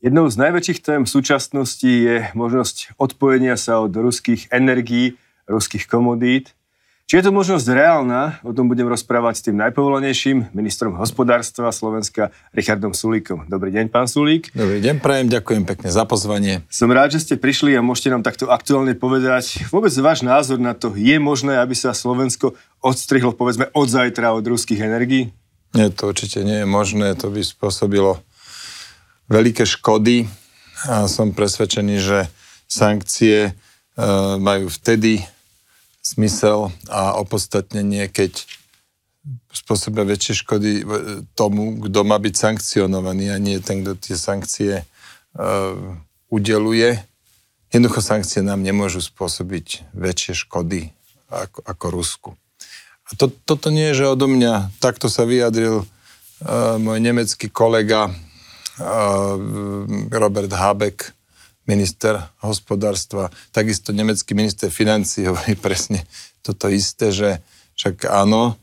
Jednou z najväčších tém súčasnosti je možnosť odpojenia sa od ruských energií, ruských komodít. Či je to možnosť reálna, o tom budem rozprávať s tým najpovolanejším ministrom hospodárstva Slovenska, Richardom Sulíkom. Dobrý deň, pán Sulík. Dobrý deň, prajem, ďakujem pekne za pozvanie. Som rád, že ste prišli a môžete nám takto aktuálne povedať vôbec váš názor na to. Je možné, aby sa Slovensko odstrihlo, povedzme, od zajtra od ruských energií? Nie, to určite nie je možné, to by spôsobilo veľké škody a som presvedčený, že sankcie e, majú vtedy smysel a opodstatnenie, keď spôsobia väčšie škody tomu, kto má byť sankcionovaný a nie ten, kto tie sankcie uh, udeluje. Jednoducho sankcie nám nemôžu spôsobiť väčšie škody ako, ako Rusku. A to, toto nie je, že odo mňa takto sa vyjadril uh, môj nemecký kolega Robert Habeck, minister hospodárstva, takisto nemecký minister financí hovorí presne toto isté, že však áno,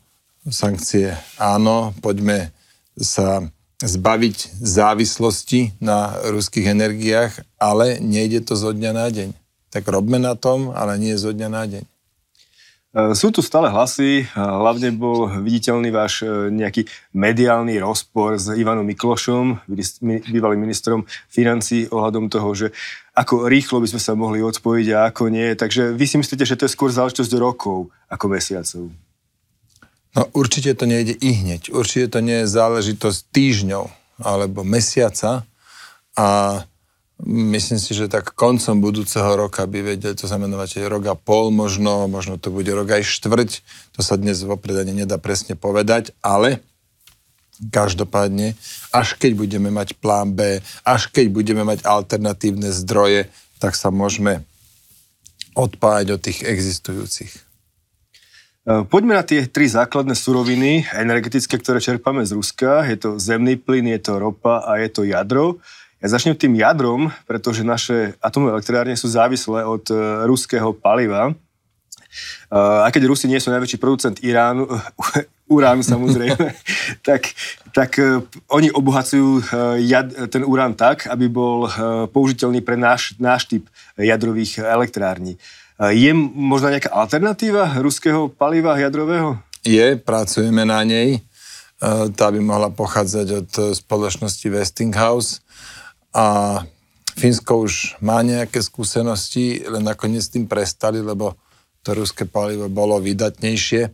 sankcie áno, poďme sa zbaviť závislosti na ruských energiách, ale nejde to zo dňa na deň. Tak robme na tom, ale nie zo dňa na deň. E, sú tu stále hlasy, hlavne bol viditeľný váš e, nejaký mediálny rozpor s Ivanom Miklošom, bývalým ministrom financí, ohľadom toho, že ako rýchlo by sme sa mohli odpojiť a ako nie. Takže vy si myslíte, že to je skôr záležitosť rokov ako mesiacov? No určite to nejde i hneď. Určite to nie je záležitosť týždňov alebo mesiaca a Myslím si, že tak koncom budúceho roka by vedeli, to sa menovať rok a pol možno, možno to bude rok aj štvrť, to sa dnes vopred ani nedá presne povedať, ale každopádne, až keď budeme mať plán B, až keď budeme mať alternatívne zdroje, tak sa môžeme odpájať od tých existujúcich. E, poďme na tie tri základné suroviny energetické, ktoré čerpáme z Ruska. Je to zemný plyn, je to ropa a je to jadro. Ja začnem tým jadrom, pretože naše atomové elektrárne sú závislé od uh, ruského paliva. Uh, aj keď Rusi nie sú najväčší producent Iránu, uránu samozrejme, tak, tak uh, oni obohacujú uh, jad, ten urán tak, aby bol použiteľný pre náš, náš typ jadrových elektrární. Je možno nejaká alternatíva ruského paliva jadrového? Je, pracujeme na nej. Tá by mohla pochádzať od spoločnosti Westinghouse a Fínsko už má nejaké skúsenosti, len nakoniec tým prestali, lebo to ruské palivo bolo vydatnejšie.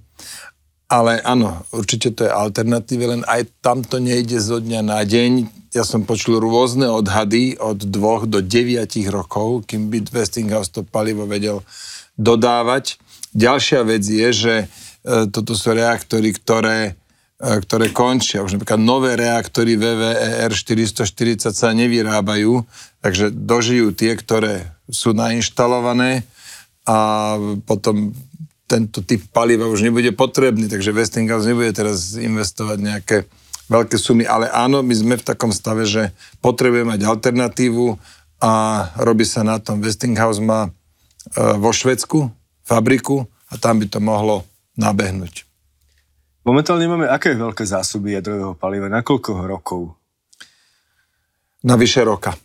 Ale áno, určite to je alternatíva, len aj tam to nejde zo dňa na deň. Ja som počul rôzne odhady od dvoch do deviatich rokov, kým by Westinghouse to palivo vedel dodávať. Ďalšia vec je, že e, toto sú reaktory, ktoré ktoré končia. Už napríklad nové reaktory VVER 440 sa nevyrábajú, takže dožijú tie, ktoré sú nainštalované a potom tento typ paliva už nebude potrebný, takže Westinghouse nebude teraz investovať nejaké veľké sumy, ale áno, my sme v takom stave, že potrebujeme mať alternatívu a robí sa na tom. Westinghouse má e, vo Švedsku fabriku a tam by to mohlo nabehnúť. Momentálne máme aké veľké zásoby jadrového paliva? Na koľko rokov? Na vyše roka.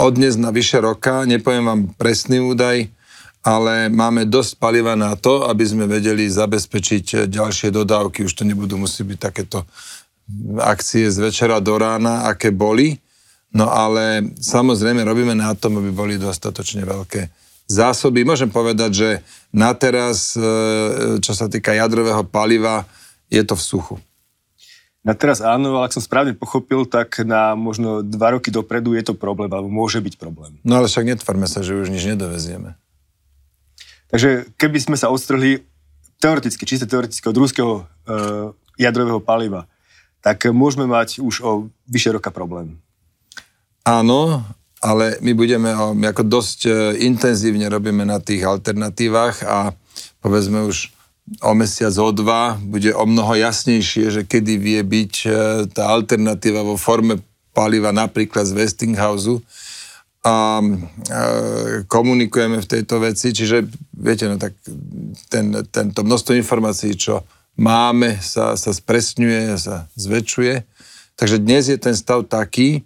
Od dnes na vyše roka, nepoviem vám presný údaj, ale máme dosť paliva na to, aby sme vedeli zabezpečiť ďalšie dodávky. Už to nebudú musieť byť takéto akcie z večera do rána, aké boli. No ale samozrejme robíme na tom, aby boli dostatočne veľké zásoby. Môžem povedať, že na teraz, e, čo sa týka jadrového paliva, je to v suchu. Na teraz áno, ale ak som správne pochopil, tak na možno dva roky dopredu je to problém, alebo môže byť problém. No ale však netvarme sa, že už nič nedovezieme. Takže keby sme sa odstrhli teoreticky, čiste teoreticky od ruského e, jadrového paliva, tak môžeme mať už o vyše roka problém. Áno, ale my budeme, ako dosť e, intenzívne robíme na tých alternatívach a povedzme už o mesiac, o dva bude o mnoho jasnejšie, že kedy vie byť e, tá alternatíva vo forme paliva napríklad z Westinghouse a e, komunikujeme v tejto veci, čiže viete, no tak ten, tento množstvo informácií, čo máme, sa, sa spresňuje, sa zväčšuje. Takže dnes je ten stav taký,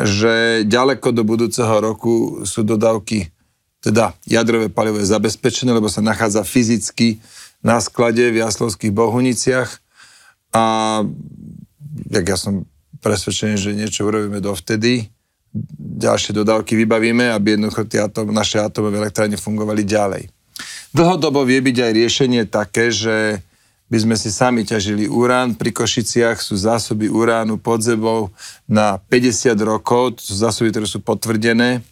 že ďaleko do budúceho roku sú dodávky, teda jadrové palivo zabezpečené, lebo sa nachádza fyzicky na sklade v Jaslovských Bohuniciach a jak ja som presvedčený, že niečo urobíme dovtedy, ďalšie dodávky vybavíme, aby jednoducho tie atom, naše atomové elektrárne fungovali ďalej. Dlhodobo vie byť aj riešenie také, že by sme si sami ťažili urán. Pri Košiciach sú zásoby uránu pod zebou na 50 rokov, to sú zásoby, ktoré sú potvrdené.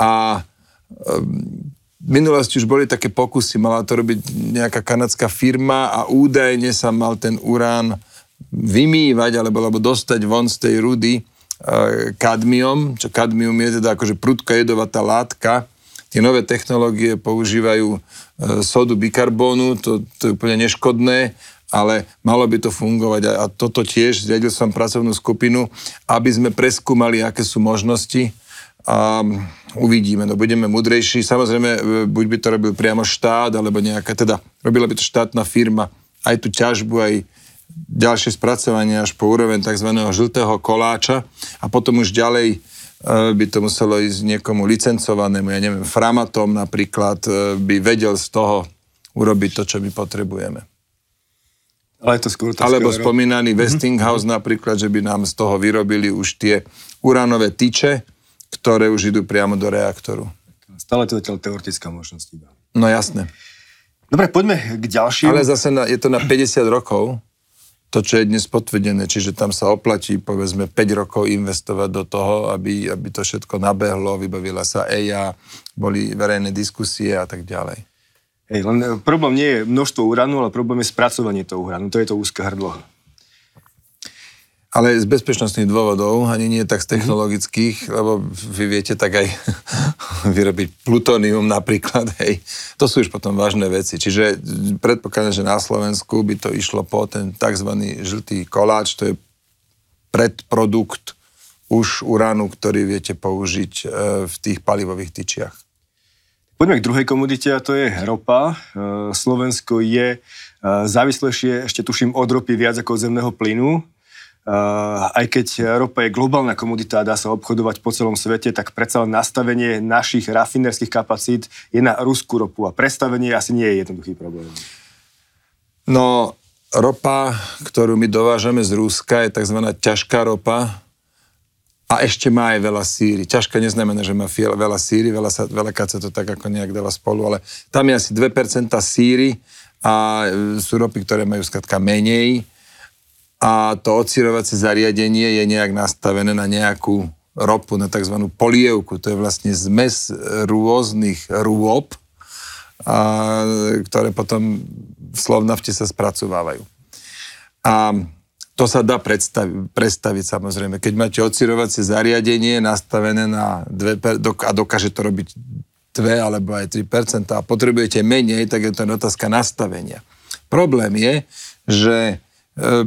A ehm, v minulosti už boli také pokusy, mala to robiť nejaká kanadská firma a údajne sa mal ten urán vymývať alebo, alebo dostať von z tej rudy e, kadmium, čo kadmium je teda akože prudka jedovatá látka, Tie nové technológie používajú e, sodu bikarbónu, to, to je úplne neškodné, ale malo by to fungovať a, a toto tiež, zriadil som pracovnú skupinu, aby sme preskúmali, aké sú možnosti a uvidíme, no budeme mudrejší. Samozrejme, e, buď by to robil priamo štát, alebo nejaká, teda robila by to štátna firma, aj tú ťažbu, aj ďalšie spracovanie až po úroveň tzv. žltého koláča a potom už ďalej by to muselo ísť niekomu licencovanému, ja neviem, framatom napríklad, e, by vedel z toho urobiť to, čo my potrebujeme. Ale to skôr Alebo spomínaný mm-hmm. Westinghouse napríklad, že by nám z toho vyrobili už tie uránové tyče, ktoré už idú priamo do reaktoru. Stále to zatiaľ teoretická možnosť iba. No jasné. Dobre, poďme k ďalším. Ale zase na, je to na 50 rokov, to, čo je dnes potvrdené, čiže tam sa oplatí povedzme 5 rokov investovať do toho, aby, aby to všetko nabehlo, vybavila sa EIA, boli verejné diskusie a tak ďalej. Hej, len e, problém nie je množstvo uránu, ale problém je spracovanie toho uránu. To je to úzke hrdlo. Ale z bezpečnostných dôvodov, ani nie tak z mhm. technologických, mm-hmm. lebo vy viete tak aj vyrobiť plutónium napríklad, hej. To sú už potom vážne veci. Čiže predpokladám, že na Slovensku by to išlo po ten tzv. žltý koláč, to je predprodukt už uránu, ktorý viete použiť e, v tých palivových tyčiach. Poďme k druhej komodite a to je ropa. E, Slovensko je e, závislejšie, ešte tuším, od ropy viac ako od zemného plynu. Uh, aj keď ropa je globálna komodita a dá sa obchodovať po celom svete, tak predsa len nastavenie našich rafinerských kapacít je na ruskú ropu a prestavenie asi nie je jednoduchý problém. No, ropa, ktorú my dovážame z Ruska, je tzv. ťažká ropa a ešte má aj veľa síry. Ťažká neznamená, že má veľa síry, veľa, sa, veľa sa to tak ako nejak dáva spolu, ale tam je asi 2% síry a sú ropy, ktoré majú skratka menej a to odsirovacie zariadenie je nejak nastavené na nejakú ropu, na tzv. polievku. To je vlastne zmes rôznych rôb, a, ktoré potom v Slovnafte sa spracovávajú. A to sa dá predstaviť, predstaviť samozrejme. Keď máte odsirovacie zariadenie nastavené na 2, a dokáže to robiť 2 alebo aj 3% a potrebujete menej, tak je to otázka nastavenia. Problém je, že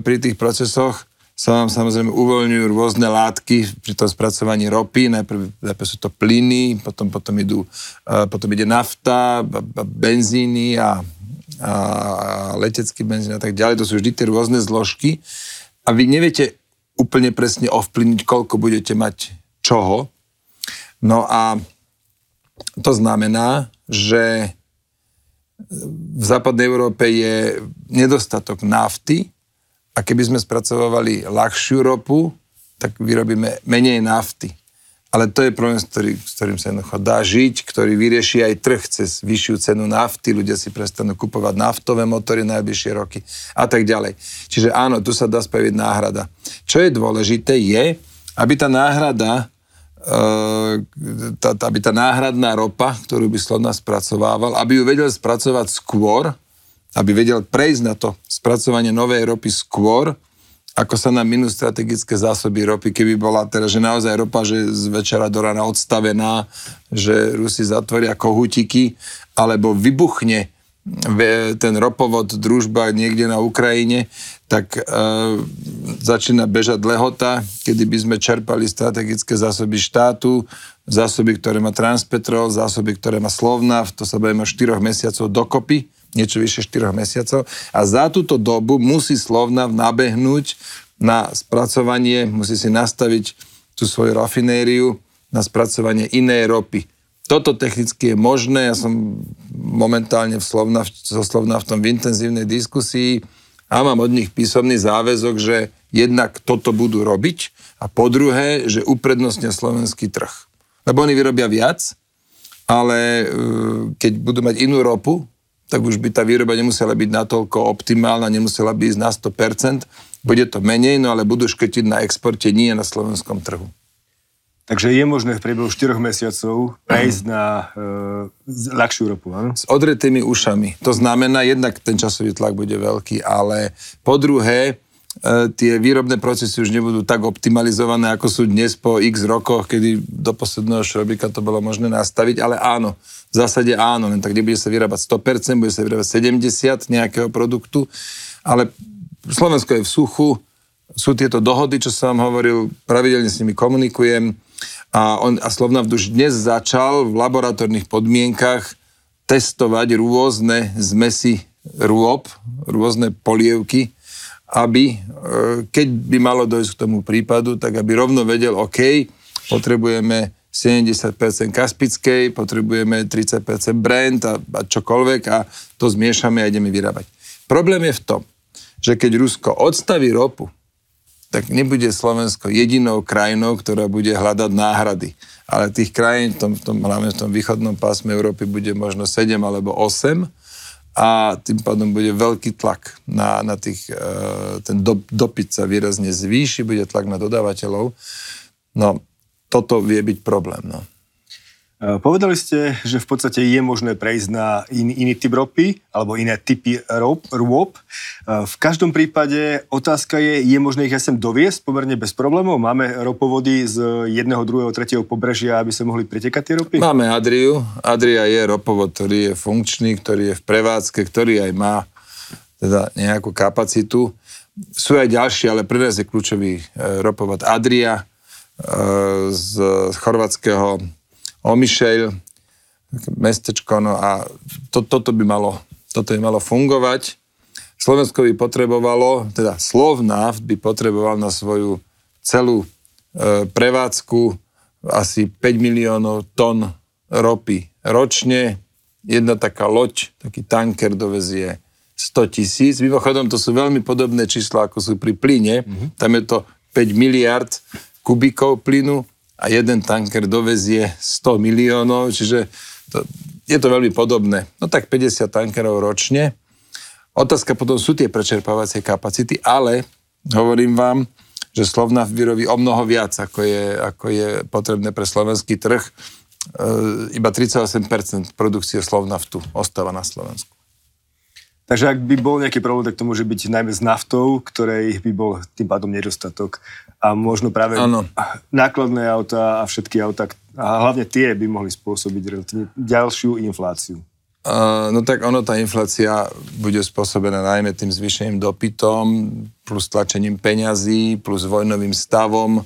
pri tých procesoch sa vám samozrejme uvoľňujú rôzne látky pri tom spracovaní ropy. Najprv, najprv sú to plyny, potom, potom, idú, e, potom ide nafta, benzíny a, a letecký benzín a tak ďalej. To sú vždy tie rôzne zložky. A vy neviete úplne presne ovplyvniť, koľko budete mať čoho. No a to znamená, že v západnej Európe je nedostatok nafty, a keby sme spracovávali ľahšiu ropu, tak vyrobíme menej nafty. Ale to je problém, s, ktorý, s ktorým sa jednoducho dá žiť, ktorý vyrieši aj trh cez vyššiu cenu nafty, ľudia si prestanú kupovať naftové motory najbližšie roky a tak ďalej. Čiže áno, tu sa dá spraviť náhrada. Čo je dôležité je, aby tá náhrada, e, tá, aby tá náhradná ropa, ktorú by Slovna spracovával, aby ju vedel spracovať skôr, aby vedel prejsť na to spracovanie novej ropy skôr, ako sa nám minú strategické zásoby ropy, keby bola teraz, že naozaj ropa, že z večera do rána odstavená, že Rusi zatvoria kohutiky, alebo vybuchne ten ropovod družba niekde na Ukrajine, tak e, začína bežať lehota, kedy by sme čerpali strategické zásoby štátu, zásoby, ktoré má Transpetrol, zásoby, ktoré má Slovnaft, to sa bavíme o 4 mesiacov dokopy, niečo vyše 4 mesiacov a za túto dobu musí Slovnaft nabehnúť na spracovanie, musí si nastaviť tú svoju rafinériu na spracovanie inej ropy. Toto technicky je možné, ja som momentálne v Slovna, so Slovnaftom v intenzívnej diskusii a mám od nich písomný záväzok, že jednak toto budú robiť a po druhé, že uprednostnia slovenský trh. Lebo oni vyrobia viac, ale e, keď budú mať inú ropu, tak už by tá výroba nemusela byť natoľko optimálna, nemusela by ísť na 100%, bude to menej, no ale budú škrtiť na exporte, nie na slovenskom trhu. Takže je možné v priebehu 4 mesiacov prejsť na e, ľahšiu ropu, áno? S odretými ušami. To znamená, jednak ten časový tlak bude veľký, ale po druhé, tie výrobné procesy už nebudú tak optimalizované, ako sú dnes po x rokoch, kedy do posledného šrobika to bolo možné nastaviť, ale áno, v zásade áno, len tak nebude sa vyrábať 100%, bude sa vyrábať 70 nejakého produktu, ale Slovensko je v suchu, sú tieto dohody, čo som vám hovoril, pravidelne s nimi komunikujem a, on, a Slovnaft už dnes začal v laboratórnych podmienkach testovať rôzne zmesy rôb, rôzne polievky, aby, e, keď by malo dojsť k tomu prípadu, tak aby rovno vedel, OK, potrebujeme 70% kaspickej, potrebujeme 30% brand a, a čokoľvek a to zmiešame a ideme vyrábať. Problém je v tom, že keď Rusko odstaví ropu, tak nebude Slovensko jedinou krajinou, ktorá bude hľadať náhrady. Ale tých krajín, v tom, v tom, hlavne v tom východnom pásme Európy, bude možno 7 alebo 8 a tým pádom bude veľký tlak na, na tých, e, ten do, dopyt sa výrazne zvýši, bude tlak na dodávateľov. No, toto vie byť problém. No. Eh, povedali ste, že v podstate je možné prejsť na in, iný typ ropy alebo iné typy rop, rôb. Eh, v každom prípade otázka je, je možné ich sem doviesť pomerne bez problémov? Máme ropovody z jedného, druhého, tretieho pobrežia, aby sa mohli pretekať tie ropy? Máme Adriu. Adria je ropovod, ktorý je funkčný, ktorý je v prevádzke, ktorý aj má teda nejakú kapacitu. Sú aj ďalšie, ale pre nás je kľúčový eh, ropovod Adria z chorvatského Omišejl, mestečko, no a to, toto, by malo, toto by malo fungovať. Slovensko by potrebovalo, teda Slovnaft by potreboval na svoju celú e, prevádzku asi 5 miliónov tón ropy ročne. Jedna taká loď, taký tanker dovezie 100 tisíc. Mimochodom, to sú veľmi podobné čísla, ako sú pri plyne. Mm-hmm. Tam je to 5 miliard kubíkov plynu a jeden tanker dovezie 100 miliónov, čiže to, je to veľmi podobné. No tak 50 tankerov ročne. Otázka potom sú tie prečerpávacie kapacity, ale hovorím vám, že Slovnaft vyrobí o mnoho viac, ako je, ako je potrebné pre slovenský trh. E, iba 38% produkcie Slovnaftu ostáva na Slovensku. Takže ak by bol nejaký problém, tak to môže byť najmä s naftou, ktorej by bol tým pádom nedostatok. A možno práve ano. nákladné auta a všetky auta, a hlavne tie by mohli spôsobiť relatívne ďalšiu infláciu. Uh, no tak ono, tá inflácia bude spôsobená najmä tým zvýšeným dopytom, plus tlačením peňazí, plus vojnovým stavom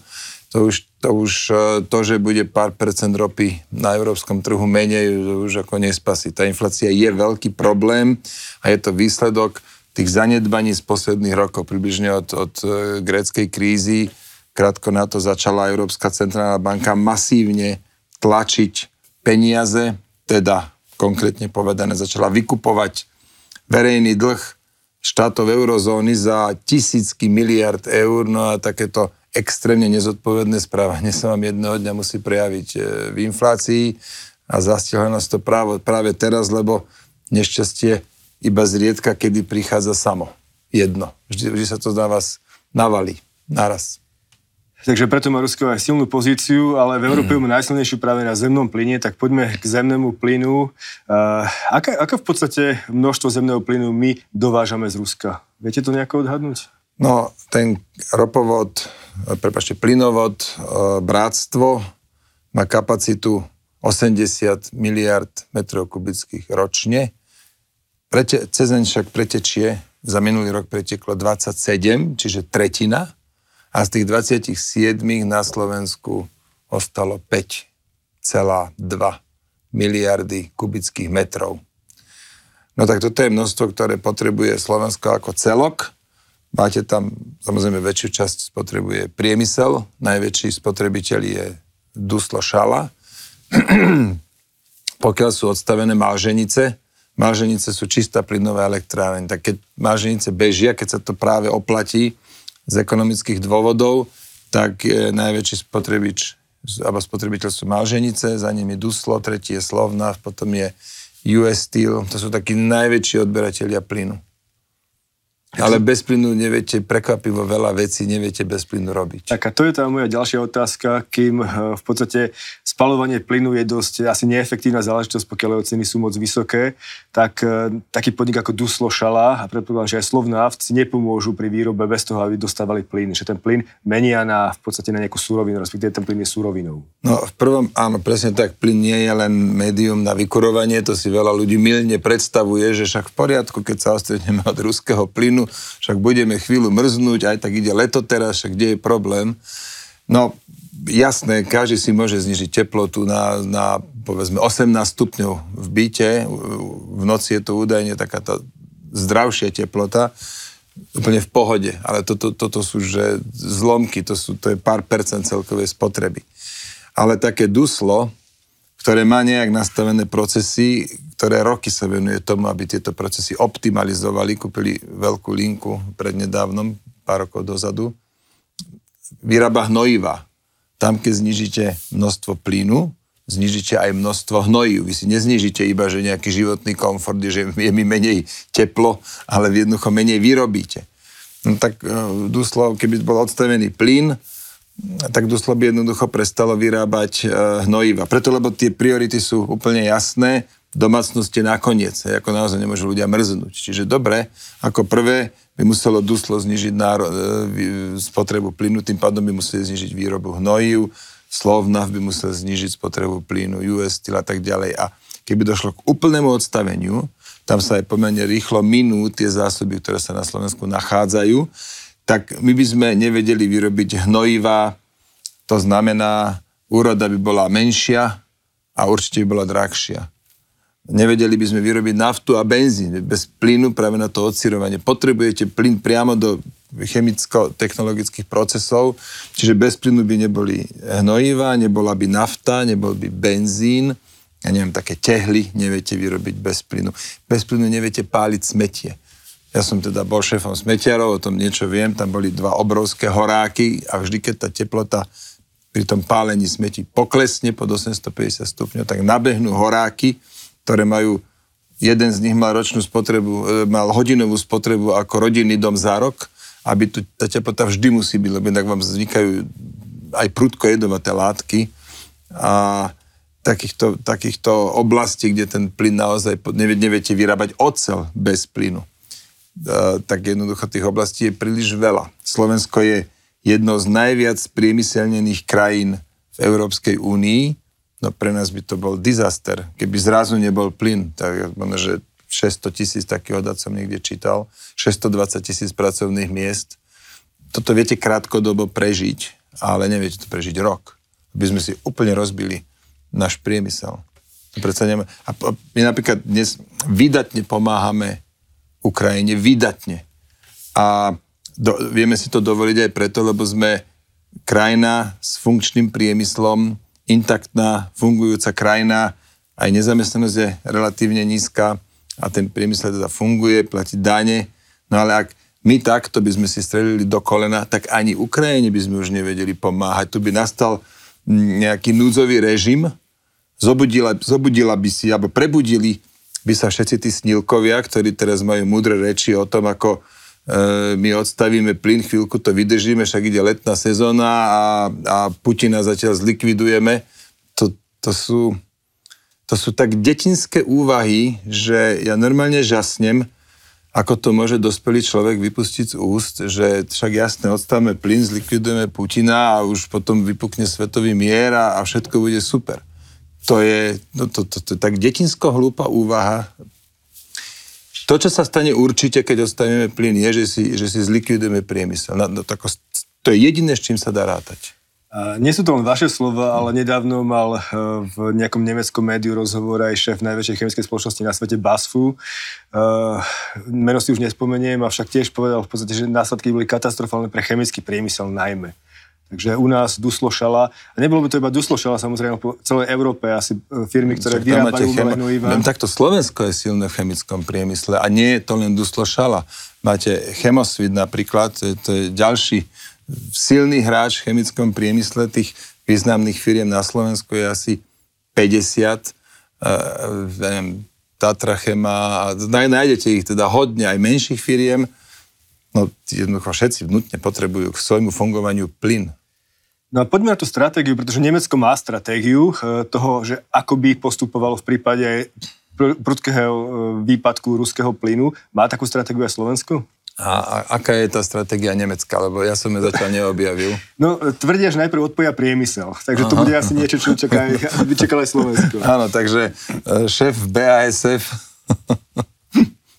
to už, to už e, to, že bude pár percent ropy na európskom trhu menej, už ako nespasí. Tá inflácia je veľký problém a je to výsledok tých zanedbaní z posledných rokov, približne od, od e, gréckej krízy. Krátko na to začala Európska centrálna banka masívne tlačiť peniaze, teda konkrétne povedané začala vykupovať verejný dlh štátov eurozóny za tisícky miliard eur, no a takéto extrémne nezodpovedné správanie sa vám jedného dňa musí prejaviť e, v inflácii a zastihla nás to práve, práve teraz, lebo nešťastie iba zriedka, kedy prichádza samo. Jedno. Vždy, vždy sa to na vás navalí. Naraz. Takže preto má Rusko aj silnú pozíciu, ale v Európe mm. najsilnejšiu práve na zemnom plyne, tak poďme k zemnému plynu. Uh, aká, aká v podstate množstvo zemného plynu my dovážame z Ruska? Viete to nejako odhadnúť? No, ten ropovod prepačte, plynovod e, Bratstvo má kapacitu 80 miliard metrov kubických ročne. Prete, cez však pretečie, za minulý rok preteklo 27, čiže tretina. A z tých 27 na Slovensku ostalo 5,2 miliardy kubických metrov. No tak toto je množstvo, ktoré potrebuje Slovensko ako celok. Máte tam, samozrejme, väčšiu časť spotrebuje priemysel, najväčší spotrebiteľ je Duslo Šala. Pokiaľ sú odstavené malženice, malženice sú čistá plynová elektráreň, tak keď malženice bežia, keď sa to práve oplatí z ekonomických dôvodov, tak je najväčší spotrebič alebo spotrebiteľ sú malženice, za nimi Duslo, tretí je Slovna, potom je US Steel, to sú takí najväčší odberatelia plynu. Ale bez plynu neviete, prekvapivo veľa vecí neviete bez plynu robiť. Tak a to je tá moja ďalšia otázka, kým eh, v podstate spalovanie plynu je dosť asi neefektívna záležitosť, pokiaľ jeho ceny sú moc vysoké, tak eh, taký podnik ako Duslo Šala a predpokladám, že aj Slovnaft si nepomôžu pri výrobe bez toho, aby dostávali plyn. Že ten plyn menia na, v podstate na nejakú súrovinu, respektíve ten plyn je súrovinou. No v prvom, áno, presne tak, plyn nie je len médium na vykurovanie, to si veľa ľudí milne predstavuje, že však v poriadku, keď sa ostretneme od ruského plynu, však budeme chvíľu mrznúť, aj tak ide leto teraz, však kde je problém. No, jasné, každý si môže znižiť teplotu na, na povedzme 18 stupňov v byte, v noci je to údajne taká tá zdravšia teplota, úplne v pohode, ale toto, toto sú že zlomky, to, sú, to je pár percent celkovej spotreby. Ale také duslo, ktoré má nejak nastavené procesy, ktoré roky sa venuje tomu, aby tieto procesy optimalizovali. Kúpili veľkú linku prednedávnom, pár rokov dozadu. Vyrába hnojiva. Tam, keď znižíte množstvo plynu, znižíte aj množstvo hnojív. Vy si neznižíte iba, že nejaký životný komfort, že je mi menej teplo, ale jednoducho menej vyrobíte. No tak uh, Duslov, keby bol odstavený plyn, tak Duslo by jednoducho prestalo vyrábať e, hnojiva. Preto, lebo tie priority sú úplne jasné, domácnosti nakoniec, ako naozaj nemôžu ľudia mrznúť. Čiže dobre, ako prvé by muselo Duslo znižiť náro, e, spotrebu plynu, tým pádom by museli znižiť výrobu hnojív, Slovnav by musel znižiť spotrebu plynu, US Steel a tak ďalej. A keby došlo k úplnému odstaveniu, tam sa aj pomerne rýchlo minú tie zásoby, ktoré sa na Slovensku nachádzajú, tak my by sme nevedeli vyrobiť hnojiva, to znamená, úroda by bola menšia a určite by bola drahšia. Nevedeli by sme vyrobiť naftu a benzín bez plynu práve na to odsirovanie. Potrebujete plyn priamo do chemicko-technologických procesov, čiže bez plynu by neboli hnojiva, nebola by nafta, nebol by benzín, ja neviem, také tehly neviete vyrobiť bez plynu. Bez plynu neviete páliť smetie. Ja som teda bol šéfom smetiarov, o tom niečo viem, tam boli dva obrovské horáky a vždy, keď tá teplota pri tom pálení smeti poklesne pod 850 stupňov, tak nabehnú horáky, ktoré majú, jeden z nich mal ročnú spotrebu, e, mal hodinovú spotrebu ako rodinný dom za rok, aby tu, tá teplota vždy musí byť, lebo inak vám vznikajú aj prudko jedovaté látky. A takýchto, takýchto oblastí, kde ten plyn naozaj neviete vyrábať ocel bez plynu. Tak jednoducho tých oblastí je príliš veľa. Slovensko je jedno z najviac priemyselnených krajín v Európskej únii, no pre nás by to bol disaster, keby zrazu nebol plyn, tak že 600 tisíc, takého odhad som niekde čítal, 620 tisíc pracovných miest. Toto viete krátkodobo prežiť, ale neviete to prežiť rok. Aby sme si úplne rozbili náš priemysel. A my napríklad dnes vydatne pomáhame Ukrajine vydatne. A do, vieme si to dovoliť aj preto, lebo sme krajina s funkčným priemyslom, intaktná, fungujúca krajina, aj nezamestnanosť je relatívne nízka a ten priemysel teda funguje, platí dane. No ale ak my takto by sme si strelili do kolena, tak ani Ukrajine by sme už nevedeli pomáhať. Tu by nastal nejaký núdzový režim, zobudila, zobudila by si, alebo prebudili by sa všetci tí snílkovia, ktorí teraz majú múdre reči o tom, ako my odstavíme plyn, chvíľku to vydržíme, však ide letná sezóna a, a Putina zatiaľ zlikvidujeme. To, to, sú, to sú tak detinské úvahy, že ja normálne žasnem, ako to môže dospelý človek vypustiť z úst, že však jasne, odstavíme plyn, zlikvidujeme Putina a už potom vypukne svetový mier a, a všetko bude super to je, no to, to, to, to tak detinsko hlúpa úvaha. To, čo sa stane určite, keď ostavíme plyn, je, že si, že si zlikvidujeme priemysel. No, no, tako, to je jediné, s čím sa dá rátať. Nie sú to len vaše slova, ale nedávno mal eh, v nejakom nemeckom médiu rozhovor aj šéf najväčšej chemickej spoločnosti na svete BASFu. Uh, meno si už nespomeniem, avšak tiež povedal v podstate, že následky boli katastrofálne pre chemický priemysel najmä. Takže u nás Duslo šala, a nebolo by to iba Duslo šala, samozrejme po celej Európe asi eh, firmy, ktoré Však vyrábajú umelé hnojiva. Takto Slovensko je silné v chemickom priemysle a nie je to len Duslo šala. Máte Chemosvit napríklad, to je, to je ďalší silný hráč v chemickom priemysle, tých významných firiem na Slovensku je asi 50, uh, neviem, Tatra Chema, a nájdete ich teda hodne, aj menších firiem, no jednoducho všetci vnútne potrebujú k svojmu fungovaniu plyn. No a poďme na tú stratégiu, pretože Nemecko má stratégiu e, toho, že ako by postupovalo v prípade prudkého e, výpadku ruského plynu. Má takú stratégiu aj Slovensko? A, a aká je tá stratégia Nemecka? Lebo ja som ju zatiaľ neobjavil. No, tvrdia, že najprv odpoja priemysel. Takže to bude asi niečo, čo čaká, by čakalo aj Slovensko. Áno, takže e, šéf BASF,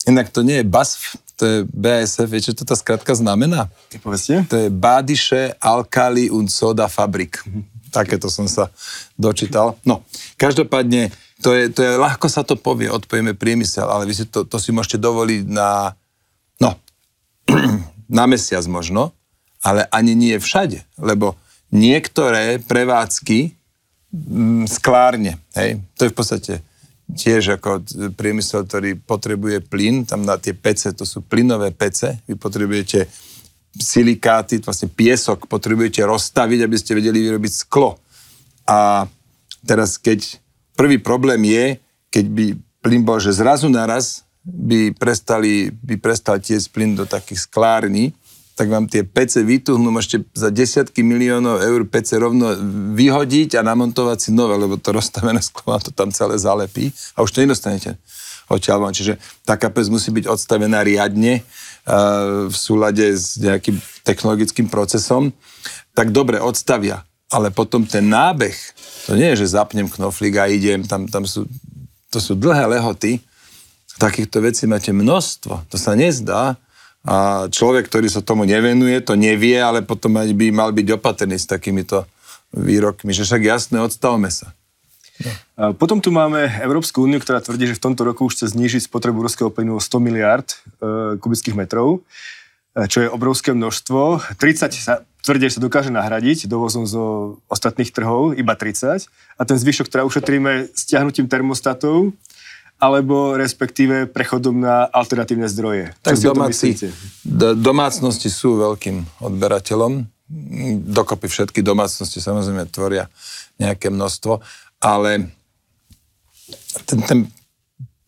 inak to nie je BASF, to je BASF, viete, čo to tá skratka znamená? Povedzte. To je Badiše Alkali und Soda Fabrik. Takéto som sa dočítal. No, každopádne, to je, to je, ľahko sa to povie, odpojeme priemysel, ale vy si to, to si môžete dovoliť na na mesiac možno, ale ani nie všade, lebo niektoré prevádzky mm, sklárne, hej, to je v podstate tiež ako priemysel, ktorý potrebuje plyn, tam na tie pece, to sú plynové pece, vy potrebujete silikáty, vlastne piesok potrebujete rozstaviť, aby ste vedeli vyrobiť sklo. A teraz, keď prvý problém je, keď by plyn bol, že zrazu naraz by prestali, by prestal tiesť plyn do takých sklární, tak vám tie pece vytuhnú, môžete za desiatky miliónov eur pece rovno vyhodiť a namontovať si nové, lebo to rozstavené sklo to tam celé zalepí a už to nedostanete odtiaľ von. Čiže taká pec musí byť odstavená riadne uh, v súlade s nejakým technologickým procesom. Tak dobre, odstavia. Ale potom ten nábeh, to nie je, že zapnem knoflík a idem, tam, tam sú, to sú dlhé lehoty, Takýchto vecí máte množstvo. To sa nezdá. A človek, ktorý sa tomu nevenuje, to nevie, ale potom by mal byť opatrný s takýmito výrokmi, že však jasné, odstavme sa. No. Potom tu máme Európsku úniu, ktorá tvrdí, že v tomto roku už chce znížiť spotrebu ruského plynu o 100 miliard e, kubických metrov, e, čo je obrovské množstvo. 30 sa tvrdí, že sa dokáže nahradiť dovozom zo ostatných trhov, iba 30. A ten zvyšok, ktorá ušetríme stiahnutím termostatov, alebo respektíve prechodom na alternatívne zdroje. Tak domáci, domácnosti sú veľkým odberateľom. Dokopy všetky domácnosti samozrejme tvoria nejaké množstvo, ale ten, ten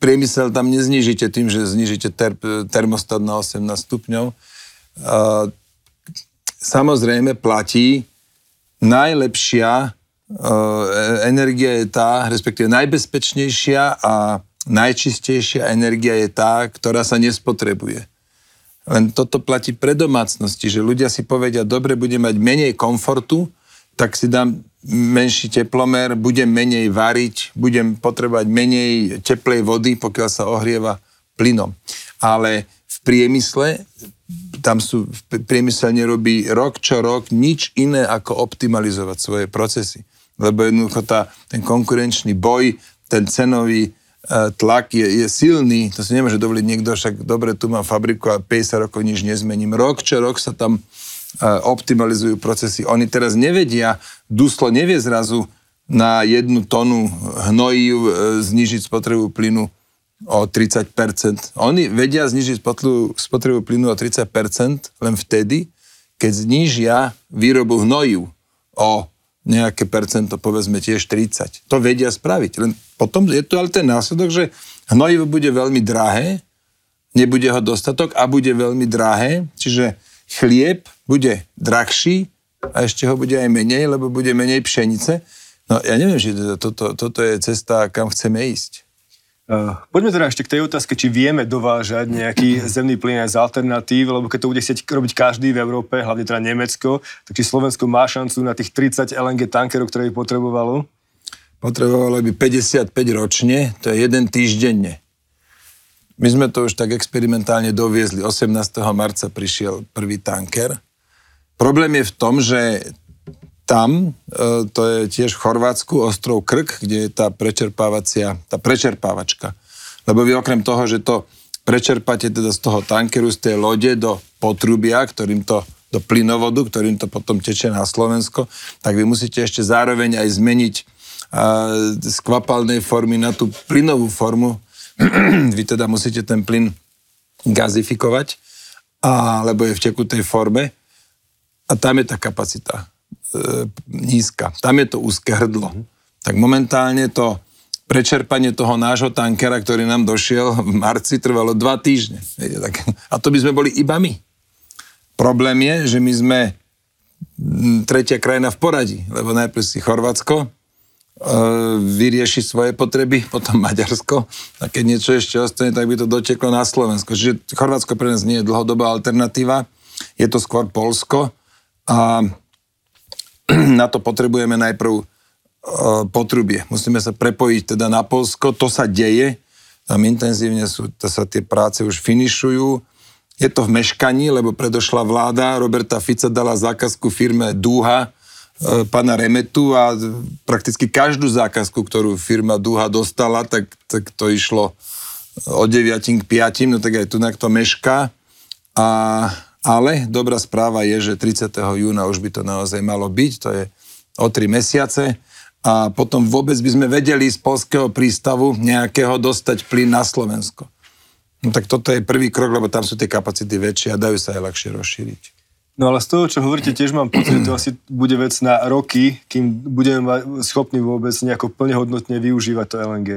priemysel tam neznižíte tým, že znižíte ter, termostat na 18 stupňov. Uh, samozrejme platí najlepšia uh, energia je tá, respektíve najbezpečnejšia a najčistejšia energia je tá, ktorá sa nespotrebuje. Len toto platí pre domácnosti, že ľudia si povedia, dobre, budem mať menej komfortu, tak si dám menší teplomer, budem menej variť, budem potrebovať menej teplej vody, pokiaľ sa ohrieva plynom. Ale v priemysle, tam sú, v priemysle nerobí rok čo rok nič iné, ako optimalizovať svoje procesy. Lebo jednoducho tá, ten konkurenčný boj, ten cenový tlak je, je silný, to si nemôže dovoliť niekto, však dobre, tu mám fabriku a 50 rokov nič nezmením. Rok čo rok sa tam e, optimalizujú procesy. Oni teraz nevedia, Duslo nevie zrazu na jednu tonu hnojí e, znižiť spotrebu plynu o 30%. Oni vedia znižiť spotrebu, plynu o 30% len vtedy, keď znížia výrobu hnojív o nejaké percento, povedzme tiež 30. To vedia spraviť. Len potom je to ale ten následok, že hnojivo bude veľmi drahé, nebude ho dostatok a bude veľmi drahé, čiže chlieb bude drahší a ešte ho bude aj menej, lebo bude menej pšenice. No ja neviem, či toto, toto je cesta, kam chceme ísť. Uh, poďme teda ešte k tej otázke, či vieme dovážať nejaký zemný plyn aj z alternatív, lebo keď to bude chcieť robiť každý v Európe, hlavne teda Nemecko, tak či Slovensko má šancu na tých 30 LNG tankerov, ktoré by potrebovalo? Potrebovalo by 55 ročne, to je jeden týždenne. My sme to už tak experimentálne doviezli. 18. marca prišiel prvý tanker. Problém je v tom, že tam, e, to je tiež v Chorvátsku, ostrov Krk, kde je tá prečerpávacia, tá prečerpávačka. Lebo vy okrem toho, že to prečerpáte teda z toho tankeru, z tej lode do potrubia, ktorým to do plynovodu, ktorým to potom teče na Slovensko, tak vy musíte ešte zároveň aj zmeniť z kvapalnej formy na tú plynovú formu. vy teda musíte ten plyn gazifikovať, alebo je v tekutej forme a tam je tá kapacita e, nízka. Tam je to úzke hrdlo. Mm-hmm. Tak momentálne to prečerpanie toho nášho tankera, ktorý nám došiel v marci, trvalo dva týždne. A to by sme boli iba my. Problém je, že my sme tretia krajina v poradí, lebo najprv si Chorvátsko e, vyrieši svoje potreby, potom Maďarsko a keď niečo ešte ostane, tak by to doteklo na Slovensko. Čiže Chorvátsko pre nás nie je dlhodobá alternatíva, je to skôr Polsko a na to potrebujeme najprv e, potrubie. Musíme sa prepojiť teda na Polsko, to sa deje, tam intenzívne sú, to sa tie práce už finišujú, je to v meškaní, lebo predošla vláda Roberta Fica dala zákazku firme Dúha, e, pana Remetu a prakticky každú zákazku, ktorú firma Dúha dostala, tak, tak to išlo od 9 k 5, no tak aj tu to meška. A, ale dobrá správa je, že 30. júna už by to naozaj malo byť, to je o 3 mesiace a potom vôbec by sme vedeli z polského prístavu nejakého dostať plyn na Slovensko. No tak toto je prvý krok, lebo tam sú tie kapacity väčšie a dajú sa aj ľahšie rozšíriť. No ale z toho, čo hovoríte, tiež mám pocit, že to asi bude vec na roky, kým budeme schopní vôbec nejako plne hodnotne využívať to LNG.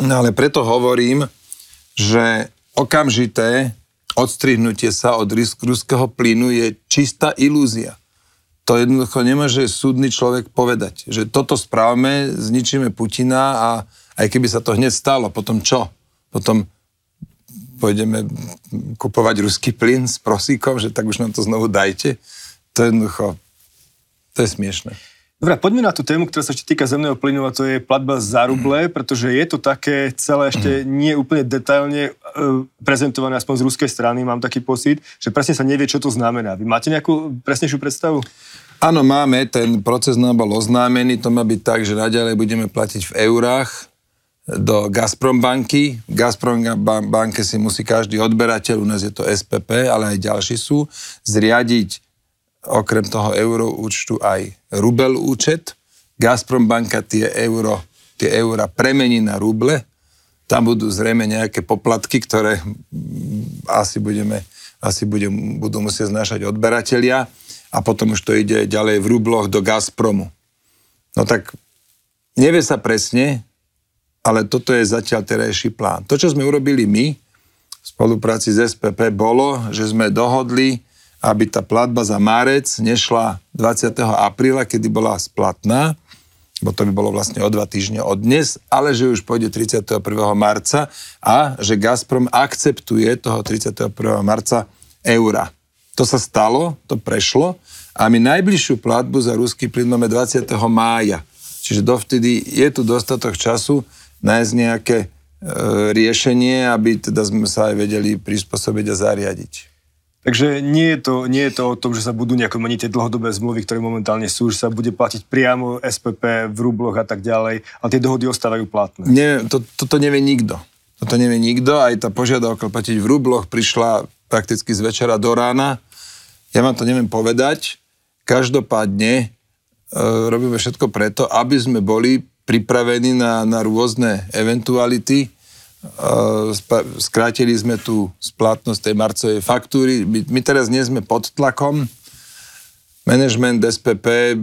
No ale preto hovorím, že okamžité odstrihnutie sa od ruského plynu je čistá ilúzia. To jednoducho nemôže súdny človek povedať, že toto správame, zničíme Putina a aj keby sa to hneď stalo, potom čo? Potom pôjdeme kupovať ruský plyn s prosíkom, že tak už nám to znovu dajte. To je jednoducho, to je smiešne. Dobre, poďme na tú tému, ktorá sa ešte týka zemného plynu a to je platba za ruble, pretože je to také celé ešte nie úplne detailne e, prezentované, aspoň z ruskej strany, mám taký pocit, že presne sa nevie, čo to znamená. Vy máte nejakú presnejšiu predstavu? Áno, máme, ten proces nám bol oznámený, to má byť tak, že naďalej budeme platiť v eurách, do Gazprom banky. V Gazprom banke si musí každý odberateľ, u nás je to SPP, ale aj ďalší sú, zriadiť okrem toho euro účtu aj rubel účet. Gazprom banka tie euro, tie eura premení na ruble. Tam budú zrejme nejaké poplatky, ktoré asi, budeme, asi budem, budú musieť znášať odberatelia a potom už to ide ďalej v rubloch do Gazpromu. No tak nevie sa presne, ale toto je zatiaľ terajší plán. To, čo sme urobili my v spolupráci s SPP, bolo, že sme dohodli, aby tá platba za márec nešla 20. apríla, kedy bola splatná, bo to by bolo vlastne o dva týždne od dnes, ale že už pôjde 31. marca a že Gazprom akceptuje toho 31. marca eura. To sa stalo, to prešlo a my najbližšiu platbu za ruský plyn máme 20. mája. Čiže dovtedy je tu dostatok času, nájsť nejaké e, riešenie, aby teda sme sa aj vedeli prispôsobiť a zariadiť. Takže nie je, to, nie je to o tom, že sa budú nejako meniť tie dlhodobé zmluvy, ktoré momentálne sú, že sa bude platiť priamo SPP v rubloch a tak ďalej, ale tie dohody ostávajú platné. Nie, to, toto nevie nikto. Toto nevie nikto, aj tá požiadavka platiť v rubloch prišla prakticky z večera do rána. Ja vám to neviem povedať. Každopádne e, robíme všetko preto, aby sme boli pripravení na, na rôzne eventuality. Skrátili sme tú splatnosť tej marcovej faktúry. My, my teraz nie sme pod tlakom. Management SPP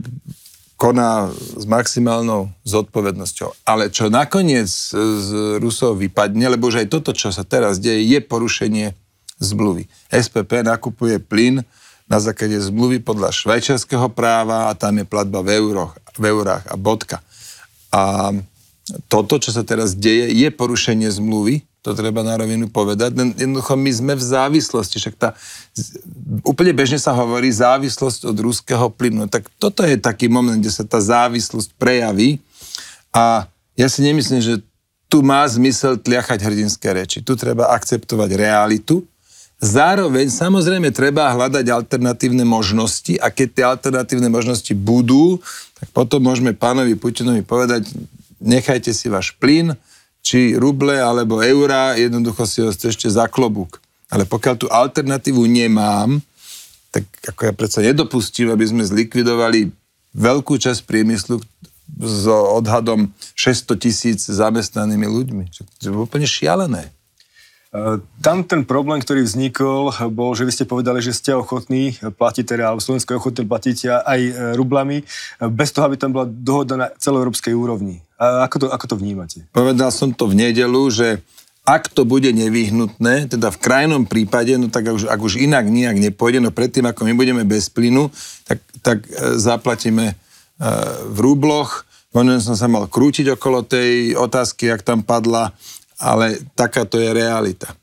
koná s maximálnou zodpovednosťou. Ale čo nakoniec z Rusov vypadne, lebo už aj toto, čo sa teraz deje, je porušenie zmluvy. SPP nakupuje plyn na základe zmluvy podľa švajčiarského práva a tam je platba v, euroch, v eurách a bodka. A toto, čo sa teraz deje, je porušenie zmluvy, to treba na rovinu povedať. Jednoducho my sme v závislosti, však tá, úplne bežne sa hovorí závislosť od ruského plynu. Tak toto je taký moment, kde sa tá závislosť prejaví a ja si nemyslím, že tu má zmysel tliachať hrdinské reči. Tu treba akceptovať realitu Zároveň samozrejme treba hľadať alternatívne možnosti a keď tie alternatívne možnosti budú, tak potom môžeme pánovi Putinovi povedať, nechajte si váš plyn, či ruble alebo eurá, jednoducho si ho ešte za klobúk. Ale pokiaľ tú alternatívu nemám, tak ako ja predsa nedopustím, aby sme zlikvidovali veľkú časť priemyslu s odhadom 600 tisíc zamestnanými ľuďmi. To je úplne šialené. E, tam ten problém, ktorý vznikol, bol, že vy ste povedali, že ste ochotní platiť, teda, alebo Slovensko je ochotné platiť aj e, rublami, e, bez toho, aby tam bola dohoda na celoeurópskej úrovni. A ako to, ako to vnímate? Povedal som to v nedelu, že ak to bude nevyhnutné, teda v krajnom prípade, no tak ak už, ak už inak nijak nepôjde, no predtým, ako my budeme bez plynu, tak, tak zaplatíme v rúbloch. Možno som sa mal krútiť okolo tej otázky, ak tam padla ale takáto je realita.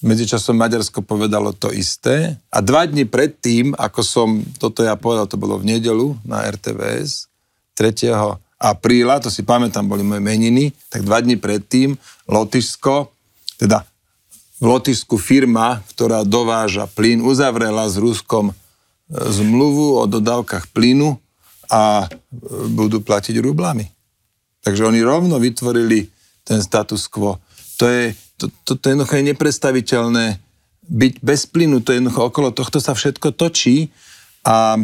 Medzičasom Maďarsko povedalo to isté a dva dni predtým, ako som toto ja povedal, to bolo v nedelu na RTVS, 3. apríla, to si pamätám, boli moje meniny, tak dva dni predtým Lotyšsko, teda v Lotyšsku firma, ktorá dováža plyn, uzavrela s Ruskom e, zmluvu o dodávkach plynu a e, budú platiť rublami. Takže oni rovno vytvorili ten status quo. To je, to, to, to je jednoducho nepredstaviteľné. Byť bez plynu, to je jednoducho okolo tohto sa všetko točí a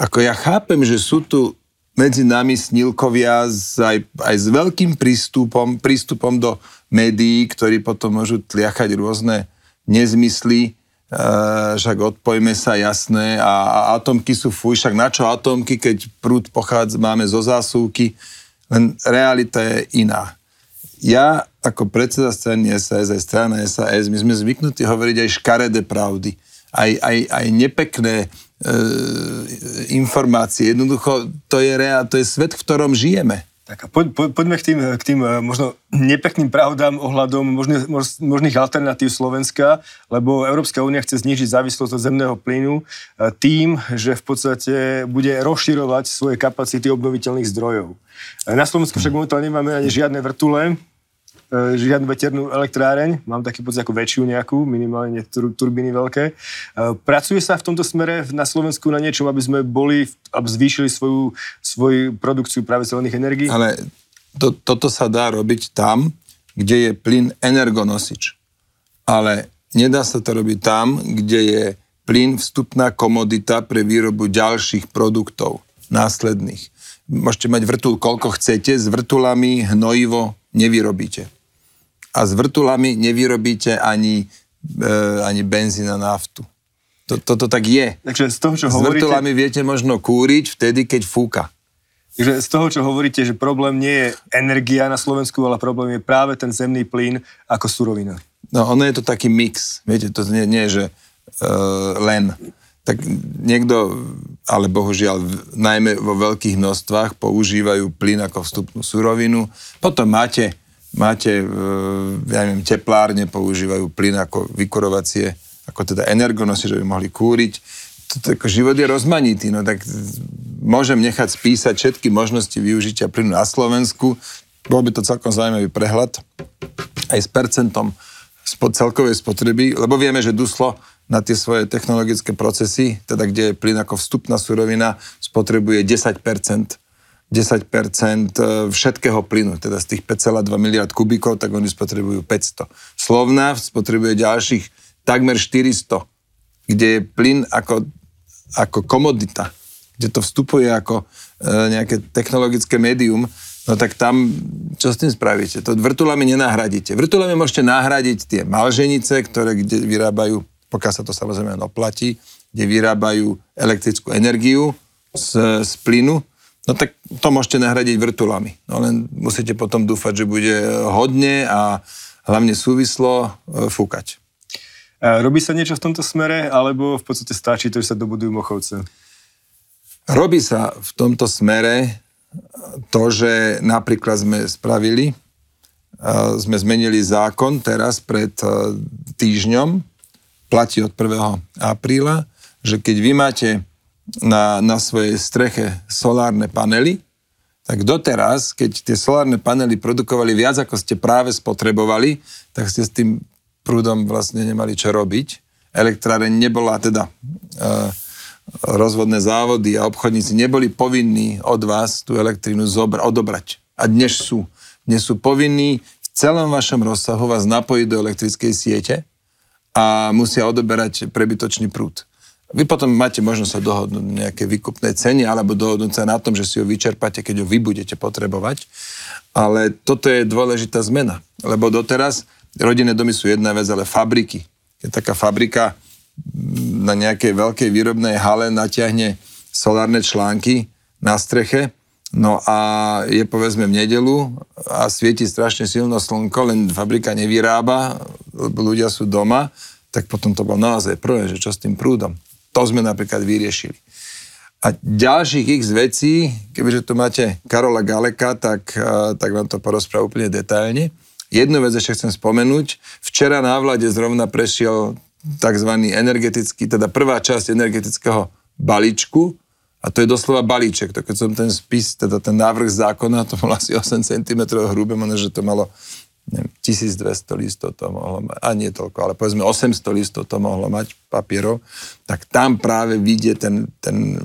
ako ja chápem, že sú tu medzi nami snilkovia s, aj, aj s veľkým prístupom, prístupom do médií, ktorí potom môžu tliachať rôzne nezmysly, e, však odpojme sa, jasné, a, a atomky sú fuj, však na čo atomky, keď prúd pochádza, máme zo zásuvky, len realita je iná. Ja ako predseda strany SAS, aj strana SAS, my sme zvyknutí hovoriť aj škaredé pravdy, aj, aj, aj nepekné e, informácie. Jednoducho, to je, reál, to je svet, v ktorom žijeme. Tak a po, po, poďme k tým, k tým e, možno nepekným pravdám ohľadom možných, možných alternatív Slovenska, lebo Európska únia chce znižiť závislosť od zemného plynu e, tým, že v podstate bude rozširovať svoje kapacity obnoviteľných zdrojov. E, na Slovensku však momentálne nemáme ani žiadne vrtule, žiadnu veternú elektráreň, mám taký pocit ako väčšiu nejakú, minimálne tur, turbíny veľké. E, pracuje sa v tomto smere na Slovensku na niečom, aby sme boli, aby zvýšili svoju, svoju produkciu práve zelených energií? Ale to, toto sa dá robiť tam, kde je plyn energonosič. Ale nedá sa to robiť tam, kde je plyn vstupná komodita pre výrobu ďalších produktov následných. Môžete mať vrtul koľko chcete, s vrtulami hnojivo nevyrobíte a s vrtulami nevyrobíte ani, e, ani benzín a naftu. To, toto tak je. Takže z toho, čo s hovoríte... vrtulami viete možno kúriť vtedy, keď fúka. Takže z toho, čo hovoríte, že problém nie je energia na Slovensku, ale problém je práve ten zemný plyn ako surovina. No, ono je to taký mix. Viete, to nie, nie je, že uh, len. Tak niekto, ale bohužiaľ, najmä vo veľkých množstvách používajú plyn ako vstupnú surovinu. Potom máte máte, e, ja neviem, teplárne používajú plyn ako vykurovacie, ako teda energonosy, že by mohli kúriť. To, ako život je rozmanitý, no tak môžem nechať spísať všetky možnosti využitia plynu na Slovensku. Bol by to celkom zaujímavý prehľad aj s percentom spod celkovej spotreby, lebo vieme, že Duslo na tie svoje technologické procesy, teda kde je plyn ako vstupná surovina, spotrebuje 10 10% e, všetkého plynu, teda z tých 5,2 miliard kubíkov, tak oni spotrebujú 500. Slovna spotrebuje ďalších takmer 400, kde je plyn ako, ako komodita, kde to vstupuje ako e, nejaké technologické médium, no tak tam, čo s tým spravíte? To vrtulami nenahradíte. Vrtulami môžete nahradiť tie malženice, ktoré kde vyrábajú, pokiaľ sa to samozrejme oplatí, kde vyrábajú elektrickú energiu z, z plynu, No tak to môžete nahradiť vrtulami. No len musíte potom dúfať, že bude hodne a hlavne súvislo e, fúkať. A robí sa niečo v tomto smere, alebo v podstate stačí to, že sa dobudujú mochovce? Robí sa v tomto smere to, že napríklad sme spravili, e, sme zmenili zákon teraz pred e, týždňom, platí od 1. apríla, že keď vy máte na, na svojej streche solárne panely, tak doteraz, keď tie solárne panely produkovali viac, ako ste práve spotrebovali, tak ste s tým prúdom vlastne nemali čo robiť. Elektráreň nebola teda uh, rozvodné závody a obchodníci neboli povinní od vás tú elektrínu zobra- odobrať. A dnes sú. Dnes sú povinní v celom vašom rozsahu vás napojiť do elektrickej siete a musia odoberať prebytočný prúd. Vy potom máte možnosť sa dohodnúť nejaké výkupné ceny alebo dohodnúť sa na tom, že si ho vyčerpáte, keď ho vy budete potrebovať. Ale toto je dôležitá zmena, lebo doteraz rodinné domy sú jedna vec, ale fabriky. Je taká fabrika, na nejakej veľkej výrobnej hale natiahne solárne články na streche, no a je povedzme v nedelu a svieti strašne silno slnko, len fabrika nevyrába, ľudia sú doma, tak potom to bolo naozaj prvé, že čo s tým prúdom. To sme napríklad vyriešili. A ďalších x vecí, kebyže tu máte Karola Galeka, tak, tak vám to porozpráva úplne detailne. Jednu vec ešte chcem spomenúť. Včera na vláde zrovna prešiel tzv. energetický, teda prvá časť energetického balíčku, a to je doslova balíček. To keď som ten spis, teda ten návrh zákona, to bolo asi 8 cm hrubé, možno, že to malo neviem, 1200 listov to mohlo mať, a nie toľko, ale povedzme 800 listov to mohlo mať papierov, tak tam práve vidie ten, ten,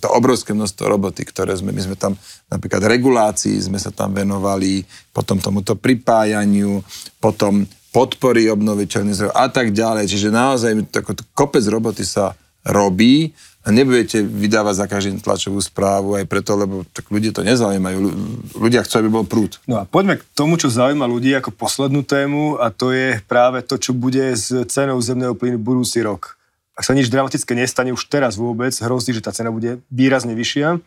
to obrovské množstvo roboty, ktoré sme, my sme tam napríklad regulácii sme sa tam venovali, potom tomuto pripájaniu, potom podpory obnoviteľných zdrojov a tak ďalej. Čiže naozaj tako, kopec roboty sa robí a nebudete vydávať za každým tlačovú správu aj preto, lebo tak ľudia to nezaujímajú. Ľudia chcú, aby bol prúd. No a poďme k tomu, čo zaujíma ľudí ako poslednú tému a to je práve to, čo bude s cenou zemného plynu budúci rok. Ak sa nič dramatické nestane už teraz vôbec, hrozí, že tá cena bude výrazne vyššia.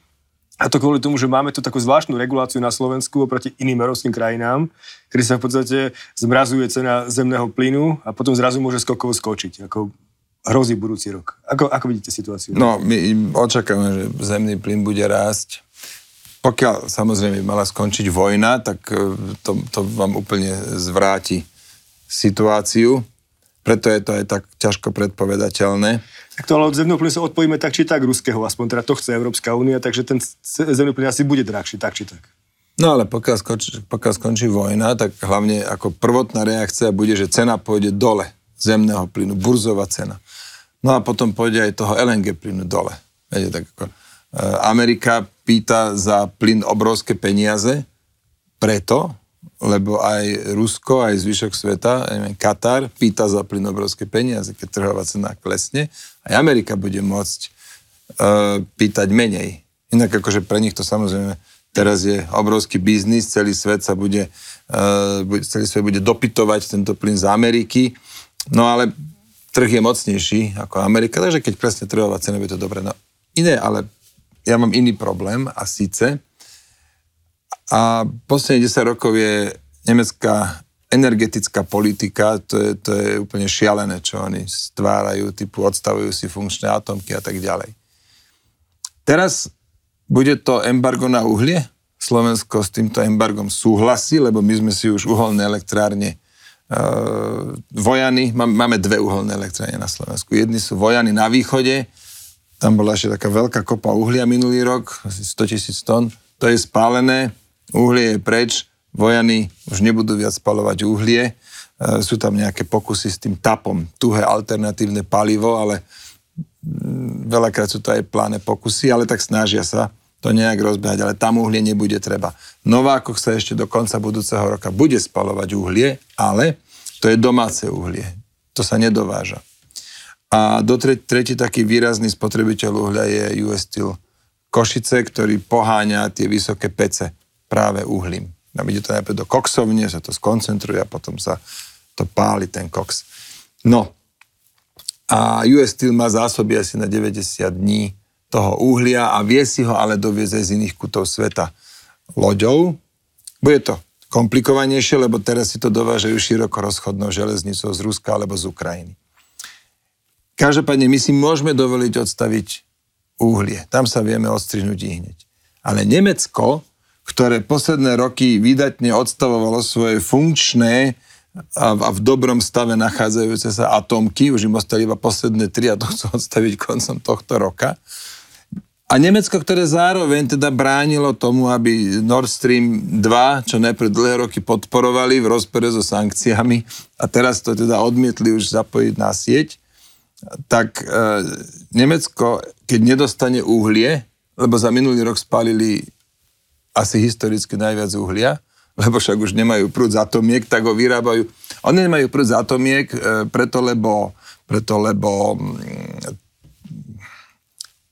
A to kvôli tomu, že máme tu takú zvláštnu reguláciu na Slovensku oproti iným európskym krajinám, kedy sa v podstate zmrazuje cena zemného plynu a potom zrazu môže skokovo skočiť. Ako hrozí budúci rok. Ako, ako vidíte situáciu? No, my očakávame, že zemný plyn bude rásť. Pokiaľ samozrejme mala skončiť vojna, tak e, to, to vám úplne zvráti situáciu. Preto je to aj tak ťažko predpovedateľné. Tak to ale od zemného plynu sa odpojíme tak či tak ruského, aspoň teda to chce Európska únia, takže ten zemný plyn asi bude drahší, tak či tak. No ale pokiaľ skončí, pokiaľ skončí vojna, tak hlavne ako prvotná reakcia bude, že cena pôjde dole zemného plynu, burzová cena. No a potom pôjde aj toho LNG plynu dole. Viete, tak ako, e, Amerika pýta za plyn obrovské peniaze, preto, lebo aj Rusko, aj zvyšok sveta, neviem, Katar, pýta za plyn obrovské peniaze, keď trhová cena klesne, aj Amerika bude môcť uh, pýtať menej. Inak akože pre nich to samozrejme teraz je obrovský biznis, celý svet sa bude, uh, celý svet bude dopytovať tento plyn z Ameriky, no ale trh je mocnejší ako Amerika, takže keď presne trhová cena, bude to dobre. No iné, ale ja mám iný problém a síce, a posledných 10 rokov je nemecká energetická politika, to je, to je úplne šialené, čo oni stvárajú, typu odstavujú si funkčné atomky a tak ďalej. Teraz bude to embargo na uhlie? Slovensko s týmto embargom súhlasí, lebo my sme si už uholné elektrárne Vojany, máme dve uholné elektrárne na Slovensku. Jedni sú Vojany na východe, tam bola ešte taká veľká kopa uhlia minulý rok, asi 100 tisíc tón, to je spálené, uhlie je preč, vojany už nebudú viac spalovať uhlie, e, sú tam nejaké pokusy s tým tapom, tuhé alternatívne palivo, ale mm, veľakrát sú to aj pláne pokusy, ale tak snažia sa to nejak rozbehať, ale tam uhlie nebude treba. Novákoch sa ešte do konca budúceho roka bude spalovať uhlie, ale to je domáce uhlie. To sa nedováža. A do tre- tretí taký výrazný spotrebiteľ uhlia je US Steel Košice, ktorý poháňa tie vysoké pece práve uhlím. A ide to najprv do koksovne, sa to skoncentruje a potom sa to páli, ten koks. No, a US Steel má zásoby asi na 90 dní toho uhlia a vie si ho ale doviezť aj z iných kutov sveta loďou. Bude to komplikovanejšie, lebo teraz si to dovážajú široko rozchodnou železnicou z Ruska alebo z Ukrajiny. Každopádne my si môžeme dovoliť odstaviť uhlie. Tam sa vieme odstrihnúť i hneď. Ale Nemecko ktoré posledné roky vydatne odstavovalo svoje funkčné a v dobrom stave nachádzajúce sa atomky, už im ostali iba posledné tri a to chcú odstaviť koncom tohto roka. A Nemecko, ktoré zároveň teda bránilo tomu, aby Nord Stream 2, čo najprv dlhé roky podporovali v rozpore so sankciami a teraz to teda odmietli už zapojiť na sieť, tak e, Nemecko, keď nedostane uhlie, lebo za minulý rok spálili asi historicky najviac uhlia, lebo však už nemajú prúd z atomiek, tak ho vyrábajú. Oni nemajú prúd z atomiek, e, preto lebo, preto lebo mm,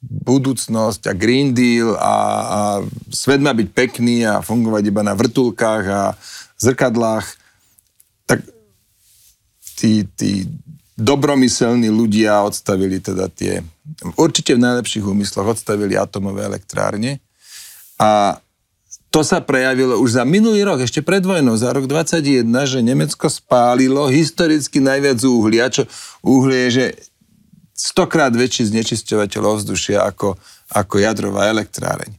budúcnosť a Green Deal a, a svet má byť pekný a fungovať iba na vrtulkách a zrkadlách, tak tí, tí dobromyselní ľudia odstavili teda tie, určite v najlepších úmysloch odstavili atomové elektrárne. A to sa prejavilo už za minulý rok, ešte pred vojnou, za rok 21, že Nemecko spálilo historicky najviac uhlia, čo uhlie je, že stokrát väčší znečisťovateľ ovzdušia ako, ako jadrová elektráreň.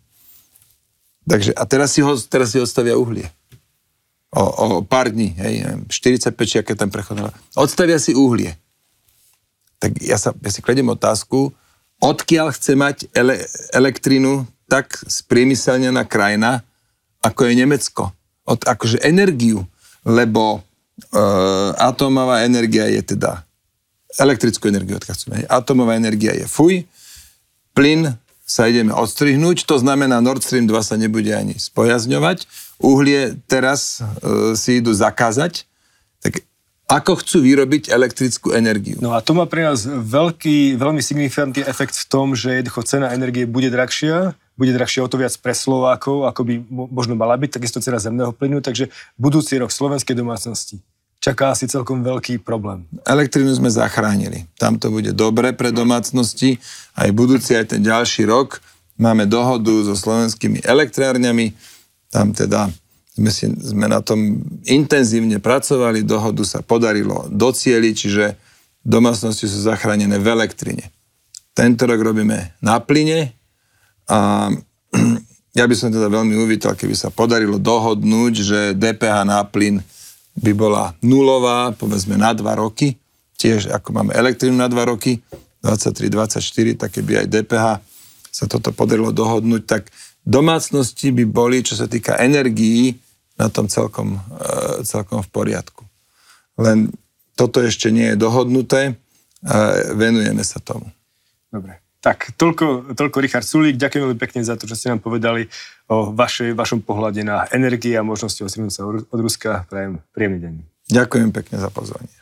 Takže, a teraz si, ho, teraz si odstavia uhlie. O, o pár dní, hej, 45 či aké tam prechodilo. Odstavia si uhlie. Tak ja, sa, ja si kladiem otázku, odkiaľ chce mať ele, elektrinu tak spriemyselnená krajina, ako je Nemecko. Od, akože energiu, lebo e, atomová energia je teda elektrickú energiu odkazujeme. Atomová energia je fuj, plyn sa ideme odstrihnúť, to znamená Nord Stream 2 sa nebude ani spojazňovať, uhlie teraz e, si idú zakázať, tak ako chcú vyrobiť elektrickú energiu. No a to má pre nás veľký, veľmi signifikantný efekt v tom, že jednoducho cena energie bude drahšia, bude drahšia o to viac pre Slovákov, ako by možno mala byť, takisto cena zemného plynu, takže budúci rok slovenskej domácnosti čaká asi celkom veľký problém. Elektrínu sme zachránili. Tam to bude dobre pre domácnosti. Aj budúci, aj ten ďalší rok máme dohodu so slovenskými elektrárňami. Tam teda sme, si, sme na tom intenzívne pracovali, dohodu sa podarilo docieliť, čiže domácnosti sú zachránené v elektrine. Tento rok robíme na plyne a ja by som teda veľmi uvítal, keby sa podarilo dohodnúť, že DPH na plyn by bola nulová, povedzme na dva roky, tiež ako máme elektrínu na dva roky, 23-24, tak keby aj DPH sa toto podarilo dohodnúť, tak domácnosti by boli, čo sa týka energií, na tom celkom, e, celkom v poriadku. Len toto ešte nie je dohodnuté a venujeme sa tomu. Dobre. Tak, toľko, toľko Richard Sulík. Ďakujem veľmi pekne za to, že ste nám povedali o vašej, vašom pohľade na energie a možnosti odstrhnúť sa od Ruska. Prajem príjemný deň. Ďakujem pekne za pozvanie.